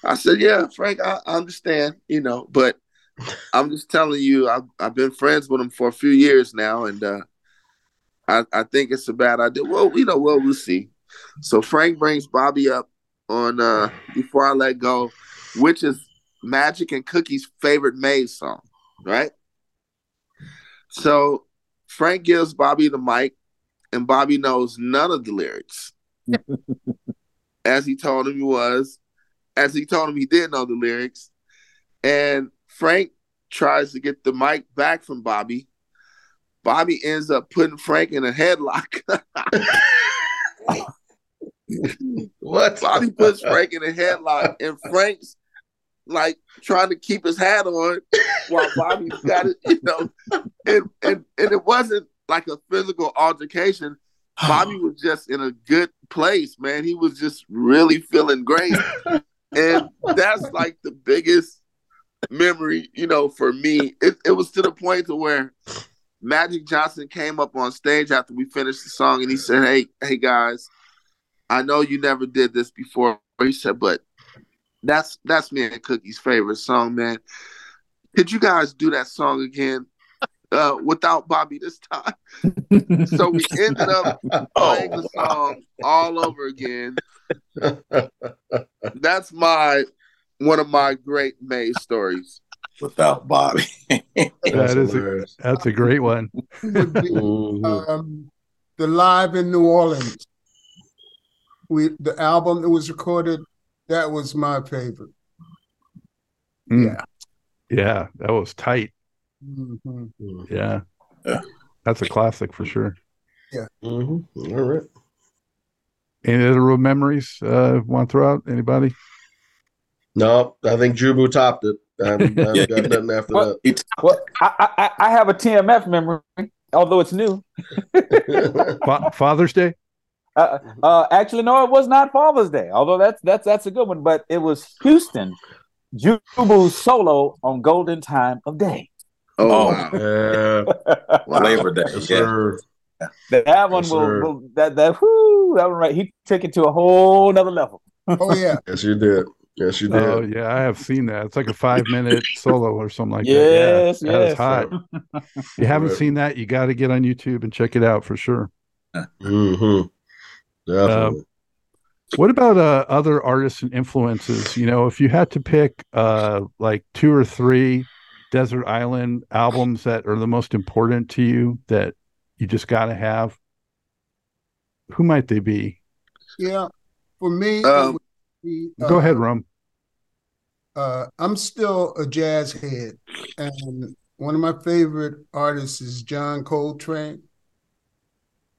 I said, yeah, Frank, I, I understand, you know, but I'm just telling you, I've, I've been friends with him for a few years now, and uh, I, I think it's a bad idea. Well, you know, well, we'll see. So Frank brings Bobby up on uh, Before I Let Go, which is Magic and Cookie's favorite Maze song, right? So Frank gives Bobby the mic, and Bobby knows none of the lyrics. (laughs) as he told him he was, as he told him he did know the lyrics. And Frank tries to get the mic back from Bobby. Bobby ends up putting Frank in a headlock. (laughs) what? Bobby puts Frank in a headlock, and Frank's like trying to keep his hat on while Bobby's (laughs) got it, you know. And and and it wasn't like a physical altercation. (sighs) Bobby was just in a good place, man. He was just really feeling great. And that's like the biggest memory, you know, for me. It, it was to the point to where Magic Johnson came up on stage after we finished the song and he said, Hey, hey guys, I know you never did this before. He said, but that's that's me and Cookie's favorite song, man. Could you guys do that song again? Uh, without Bobby this time. (laughs) so we ended up (laughs) playing the song all over again. That's my one of my great Maze stories. Without Bobby. That is a, that's a great one. Be, Mhm. um, the live in New Orleans. We the album that was recorded. That was my favorite. Mm. Yeah. Yeah, that was tight. Mhm. Yeah. Yeah. That's a classic for sure. Mhm. All right. Any other road memories uh want to throw out? Anybody? No, I think Jubu topped it. I've, I've Yeah, got nothing after Well, He- Well, I, I I have a TMF memory, although it's new. (laughs) Fa- Father's Day? Uh, uh, actually, no, it was not Father's Day. Although that's that's that's a good one, but it was Houston Jubu's solo on Golden Time of Day. Oh, Oh. wow. yeah. (laughs) Wow. Labor Day. Yes, yeah. sir. That one Yes, will, will that that whoo, that one right. He took it to a whole nother level. Oh yeah. (laughs) Yes, you did. Yes, you did. Oh yeah, I have seen that. It's like a five minute (laughs) solo or something like yes, that. Yeah, that is yes. hot. You haven't seen that, you got to get on YouTube and check it out for sure. hmm Definitely. What about uh, other artists and influences? You know, if you had to pick uh, like two or three desert island albums that are the most important to you that you just got to have, who might they be? Yeah, for me, Um, would be, Go uh, ahead, Roame. uh, I'm still a jazz head, and one of my favorite artists is John Coltrane.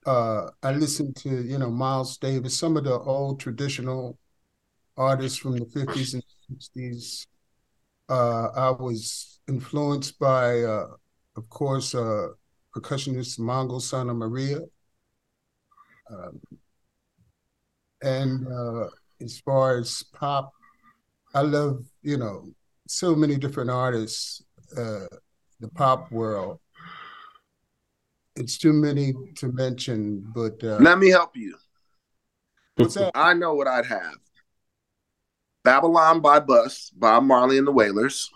Uh, I listen to you know Miles Davis, some of the old traditional artists from the 50s and 60s. Uh, I was influenced by, uh, of course, uh, percussionist Mongo Santamaria. Um, and uh, as far as pop, I love, you know, so many different artists, uh, the pop world. It's too many to mention, but uh, Let me help you. what's that? I know what I'd have. Babylon by Bus, Bob Marley and the Wailers.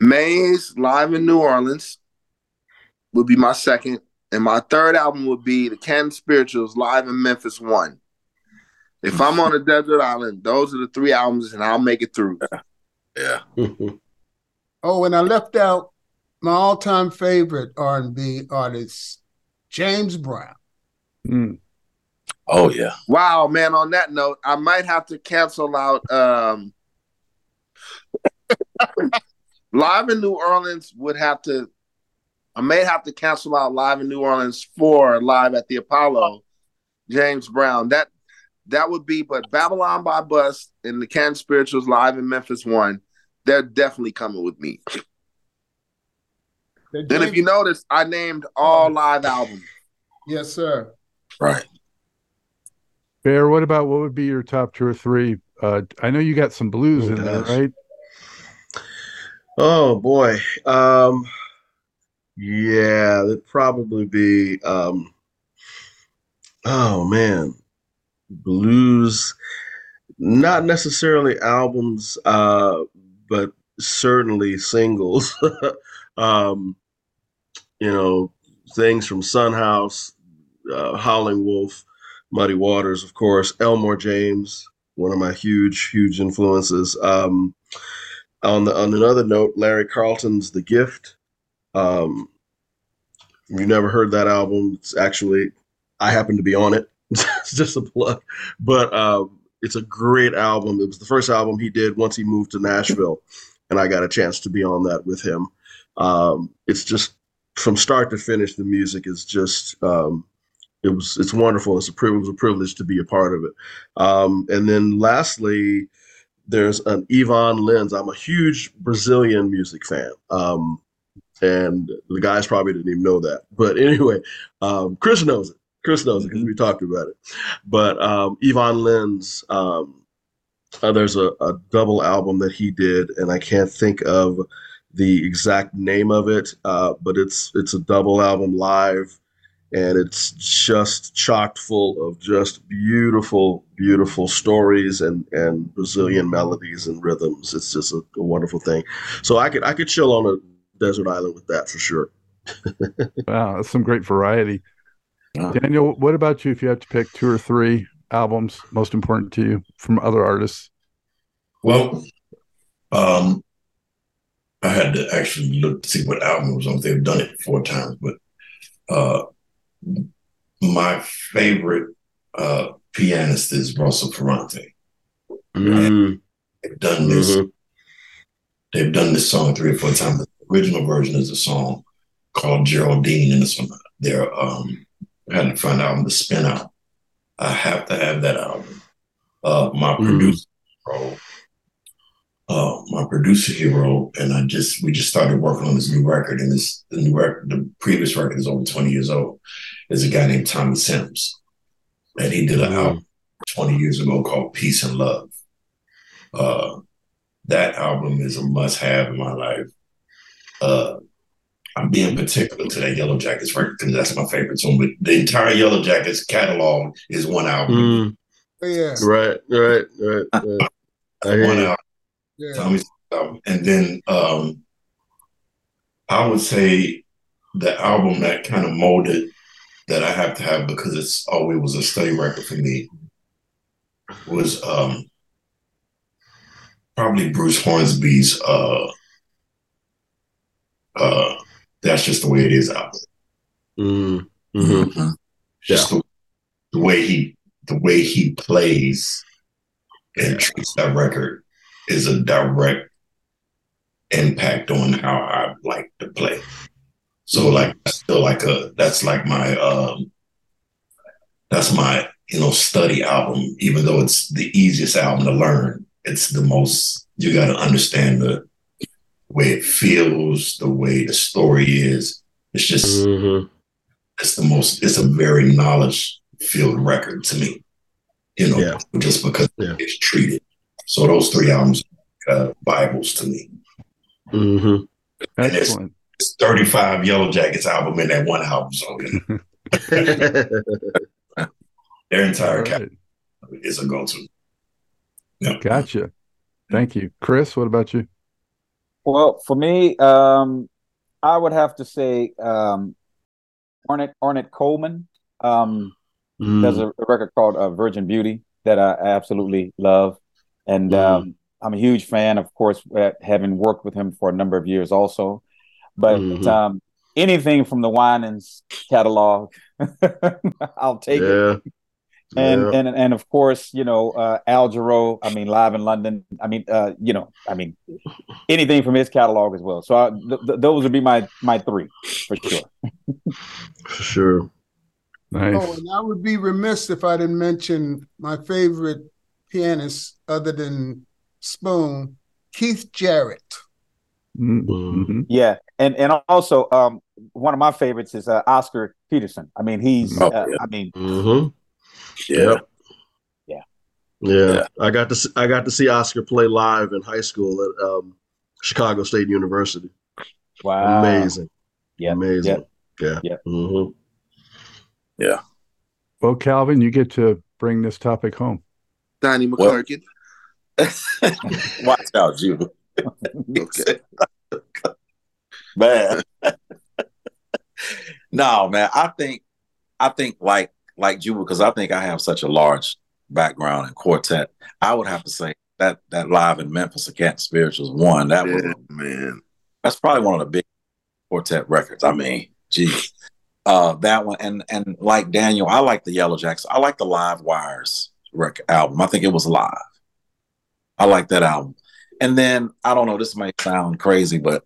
Maze live in New Orleans would be my second. And my third album would be the Canton Spirituals live in Memphis One. If I'm on a desert island, those are the three albums, and I'll make it through. Yeah. Oh, and I left out my all-time favorite R&B artist, James Brown. Mm. Oh yeah. Wow, man. On that note, I might have to cancel out um (laughs) live in New Orleans would have to I may have to cancel out live in New Orleans for live at the Apollo, James Brown. That that would be but Babylon by Bus and the Can Spirituals live in Memphis one, they're definitely coming with me. Then if you notice, I named all live albums. yes, sir. Right. Bear, what about what would be your top two or three? Uh, I know you got some blues Oh, in there, right? Oh boy. Um yeah, that'd probably be um oh man. Blues not necessarily albums uh but certainly singles. (laughs) um you know, things from Sun House, uh, Howling Wolf, Muddy Waters, of course, Elmore James, one of my huge, huge influences. Um, on the on another note, Larry Carlton's "The Gift." Um, you never heard that album, it's actually I happen to be on it. it's (laughs) just a plug, but um, it's a great album. It was the first album he did once he moved to Nashville, and I got a chance to be on that with him. Um, it's just from start to finish, the music is just um, it was it's wonderful. It's a pri- it was a privilege to be a part of it. Um, and then lastly, there's an Ivan Lins. I'm a huge Brazilian music fan. Um, and the guys probably didn't even know that. But (laughs) anyway, um, Chris knows it. Chris knows it because we talked about it. But um, Ivan Lins, um, uh, there's a, a double album that he did, and I can't think of the exact name of it, uh, but it's it's a double album live, and it's just chocked full of just beautiful, beautiful stories and and Brazilian melodies and rhythms. It's just a, a wonderful thing. So I could I could chill on a desert island with that for sure. (laughs) Wow, that's some great variety. Daniel, what about you if you have to pick two or three albums most important to you from other artists? Well, um, I had to actually look to see what album was on. They've done it four times, but uh, my favorite uh, pianist is Russell Ferrante. Mm, They've done this. mhm. They've done this song three or four times. The original version is a song called Geraldine, and it's on their um, I had to find out on the spin out. I have to have that album. Uh, my Mhm. producer hero, uh, my producer hero, and I just we just started working on this new record, and this the new record, the previous record is over twenty years old. Is a guy named Tommy Sims, and he did an album twenty years ago called Peace and Love. Uh, that album is a must-have in my life. Uh, I'm being particular to that Yellowjackets record because that's my favorite song. But the entire Yellowjackets catalog is one album. Mm, Yeah, right, right, right, right. (laughs) One album. Yeah. Tommy's album. And then um, I would say the album that kind of molded that I have to have because it's always was a study record for me was um probably Bruce Hornsby's uh uh that's just the way it is album. Mm, mhm. Mhm. Just the, the way he the way he plays and treats that record is a direct impact on how I like to play. So like that's still like a that's like my um that's my you know study album, even though it's the easiest album to learn. It's the most you gotta understand the way it feels, the way the story is. It's just Mhm. it's the most it's a very knowledge filled record to me you know Yeah. just because Yeah. it's treated so those three albums uh bibles to me Mhm. And it's- Excellent. it's 35 Yellowjackets album in that one album so you (laughs) (laughs) their entire right. catalog is a go-to yeah. Gotcha. Thank you. Chris, what about you? Well, for me, um, I would have to say um, Ornette Ornette Coleman. Um, Mm. There's a, a record called uh, Virgin Beauty that I absolutely love, and Mm. um, I'm a huge fan, of course, uh, having worked with him for a number of years also. But Mhm. um, anything from the Winans catalog, (laughs) I'll take it. And yeah. and and of course, you know, uh, Al Jarreau. I mean, live in London. I mean, uh, you know, I mean, anything from his catalog as well. So I, th- th- those would be my my three for sure. for sure. Nice. Oh, and I would be remiss if I didn't mention my favorite pianist other than Spoon, Keith Jarrett. Mm, Mm. mhm. Yeah, and and also um, one of my favorites is uh, Oscar Peterson. I mean, he's. Oh, uh, yeah. I mean, Mhm. Yeah. Yeah. yeah. Yeah. I got to see, I got to see Oscar play live in high school at um, Chicago State University. wow, Amazing. Yeah, Amazing. Yeah. Yeah. Mhm. Well, Calvin, you get to bring this topic home. Donnie McClurkin. (laughs) Watch out, you. (laughs) Okay. man. (laughs) no, man. I think, I think like like you because I think I have such a large background in quartet. I would have to say that that live in Memphis, the Canton Spirituals one. That was man. that's probably one of the big quartet records. I mean, geez. Uh, that one and and like Daniel, I like the Yellow Jacks. I like the Live Wires record album. I think it was live. I like that album. And then I don't know, this might sound crazy, but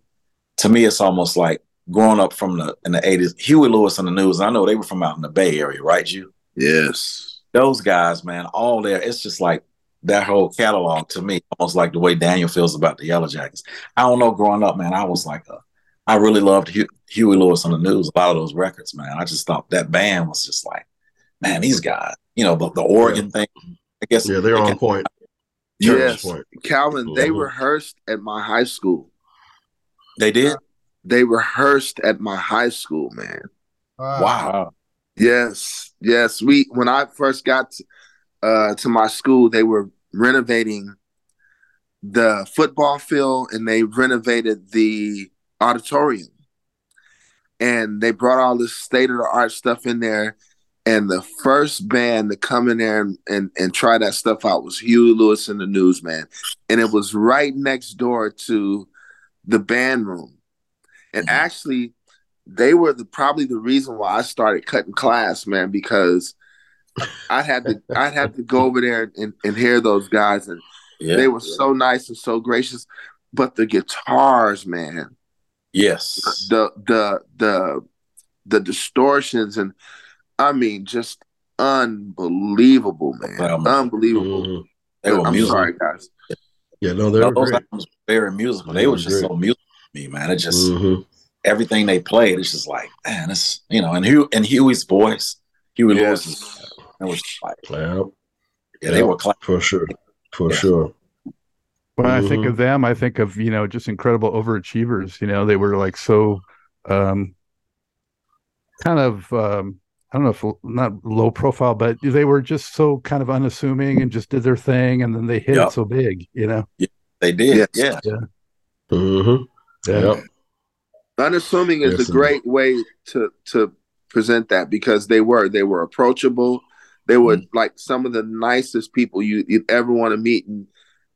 to me, it's almost like growing up from the in the eighties. Huey Lewis and the News. I know they were from out in the Bay Area, right? You Yes. those guys, man, all there. It's just like that whole catalog to me, almost like the way Daniel feels about the Yellowjackets. I don't know. Growing up, man, I was like, uh, I really loved Hu- Huey Lewis on the news. A lot of those records, man. I just thought that band was just like, man, these guys. You know, the, the Oregon thing. I guess. Yeah, they're on point. Yes. Point. Calvin, they Mhm. rehearsed at my high school. They did. They rehearsed at my high school, man. Wow. Wow. Yes, yes. We when I first got to, uh, to my school, they were renovating the football field and they renovated the auditorium, and they brought all this state of the art stuff in there. And the first band to come in there and, and, and try that stuff out was Huey Lewis and the Newsman, and it was right next door to the band room. And Mhm. actually, they were the probably the reason why I started cutting class, man, because I had to (laughs) I had to go over there and, and hear those guys and Yeah. they were so nice and so gracious. But the guitars, man, yes. the the the the distortions and I mean just unbelievable, man. Wow. Unbelievable. Mhm. They were I'm musical. sorry, guys. Yeah, no, they were Those great. albums were very musical. They They were were just so musical to me, man. It just Mhm. everything they played, it's just like, man, it's you know, and Hugh and Huey's voice, Huey Lewis, Yes. it was like, Yeah, yeah, they were class. for sure. For Yeah. sure. When I think Mhm. of them, I think of you know just incredible overachievers. You know, they were like so um, kind of um, I don't know if not low profile, but they were just so kind of unassuming and just did their thing, and then they hit Yep. it so big. You know, They did, Yes. yeah. hmm Yeah. Yep. Unassuming is Yes, a great way to to present that because they were they were approachable. They were Mm-hmm. like some of the nicest people you you'd ever want to meet, and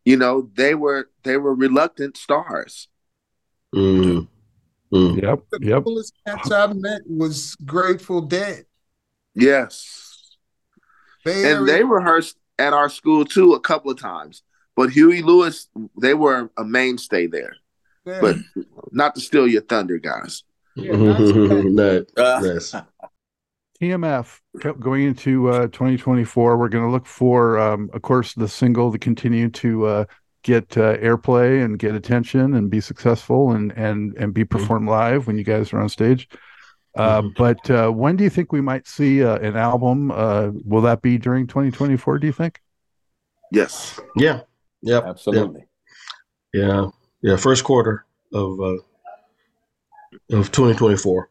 you know they were they were reluctant stars. Mm. Mm. Yep. The Yep. coolest cats I've met was Grateful Dead. Yes, Bay and they rehearsed at our school too a couple of times. But Huey Lewis, they were a mainstay there. yeah. But not to steal your thunder, guys. Yeah, nice nice. (laughs) Uh, nice. TMF co- going into uh, 2024. We're going to look for, um, of course, the single to continue to uh, get uh, airplay and get attention and be successful and and and be performed live when you guys are on stage. Uh, Mhm. But uh, when do you think we might see uh, an album? Uh, will that be during 2024? Do you think? Yes. Yeah. Yeah. Absolutely. Yeah. Yeah. First quarter of uh, of 2024.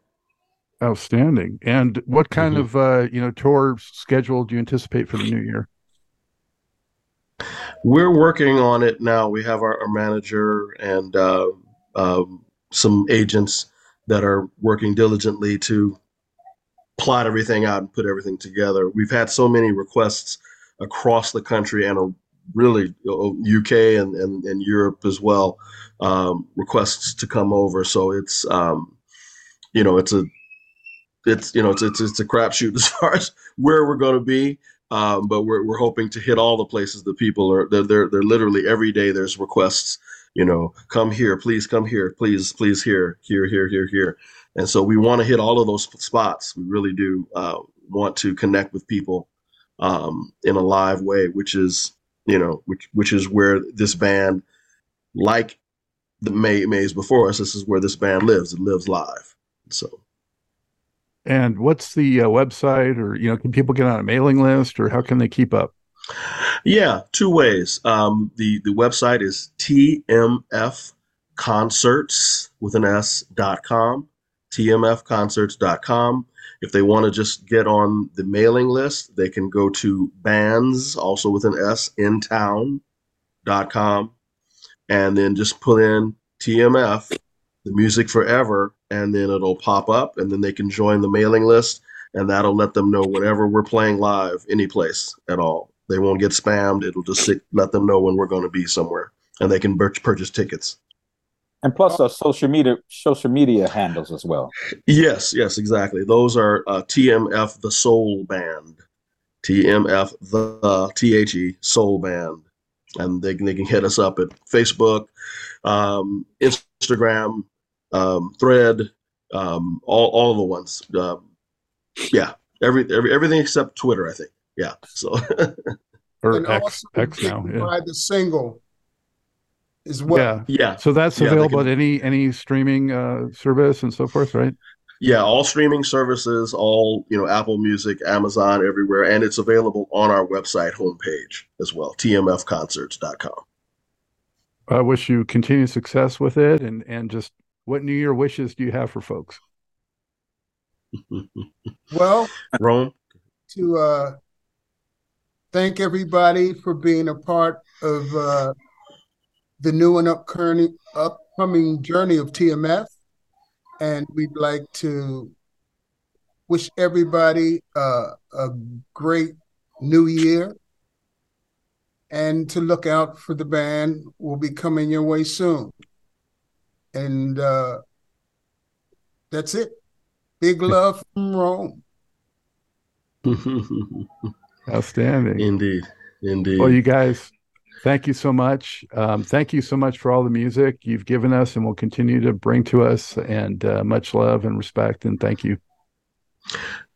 Outstanding. And what kind Mhm. of uh, you know tour schedule do you anticipate for the new year? We're working on it now. We have our, our manager and uh, um, some agents that are working diligently to plot everything out and put everything together. We've had so many requests across the country and uh, really UK and, and, and Europe as well, um, requests to come over. So it's, um, you know, it's a, it's, you know, it's, it's, it's a crapshoot (laughs) as far as where we're going to be. Um, but we're, we're hoping to hit all the places that people are, they're, they're, they're literally every day there's requests, you know, come here, please come here, please, please here, here, here, here, here. And so we want to hit all of those spots. We really do uh, want to connect with people um, in a live way, which is, you know, which which is where this band, like the May Mays before us, this is where this band lives. It lives live. So And what's the uh, website, or you know, can people get on a mailing list, or how can they keep up? Yeah, two ways. Um, the the website is TMF concerts with an S dot com, tmfconcerts.com. If they want to just get on the mailing list, they can go to bands, also with an S, in town.com, and then just put in TMF, the music forever, and then it'll pop up, and then they can join the mailing list, and that'll let them know whenever we're playing live, any place at all. They won't get spammed. It'll just let them know when we're going to be somewhere, and they can purchase tickets. And plus our social media social media handles as well. Yes, yes, exactly. Those are uh, TMF the Soul Band, TMF the T H E Soul Band, and they can they can hit us up at Facebook, um, Instagram, um, Thread, um, all all of the ones. Um, yeah, every every everything except Twitter, I think. Yeah, so Or and X, also X now? can Yeah. buy the single as well. yeah. yeah, So that's Yeah, available can- at any any streaming uh, service and so forth, right? yeah, all streaming services, all you know, Apple Music, Amazon, everywhere, and it's available on our website homepage as well, tmfconcerts.com. I wish you continued success with it, and and just what New Year wishes do you have for folks? (laughs) Well, Roame. to uh, thank everybody for being a part of uh, the new and upcoming upcoming journey of TMF, and we'd like to wish everybody uh, a great new year, and to look out for the band. will be coming your way soon, and uh, that's it. Big love from Roame. (laughs) Outstanding. Indeed. Indeed. Well, you guys, thank you so much. Um, thank you so much for all the music you've given us and will continue to bring to us. And uh, much love and respect. And thank you.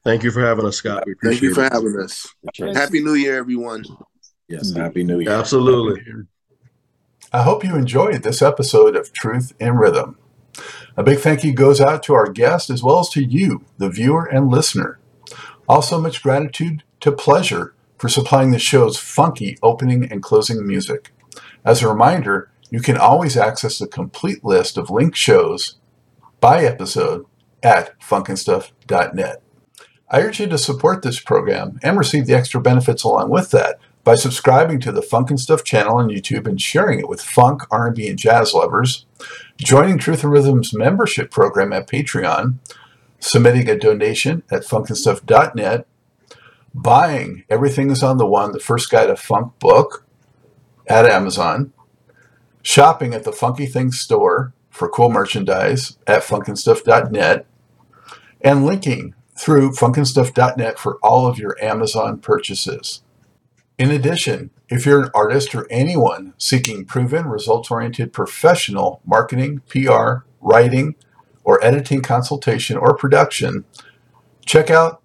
Thank you for having us, Scott. We Thank you for it. having us. Cheers. Happy New Year, everyone. yes, Happy New Year. Absolutely. I hope you enjoyed this episode of Truth in Rhythm. A big thank you goes out to our guest as well as to you, the viewer and listener. Also, much gratitude to Pleasure for supplying the show's funky opening and closing music. As a reminder, you can always access the complete list of linked shows by episode at funknstuff.net. I urge you to support this program and receive the extra benefits along with that by subscribing to the Funk and Stuff channel on YouTube and sharing it with funk, R&B, and jazz lovers, joining Truth in Rhythm's membership program at Patreon, submitting a donation at funknstuff.net, buying Everything is on the One, the first guide to funk book at Amazon, shopping at the Funky Things store for cool merchandise at funknstuff.net, and linking through funknstuff.net for all of your Amazon purchases. In addition, if you're an artist or anyone seeking proven, results oriented professional marketing, PR, writing, or editing consultation or production, check out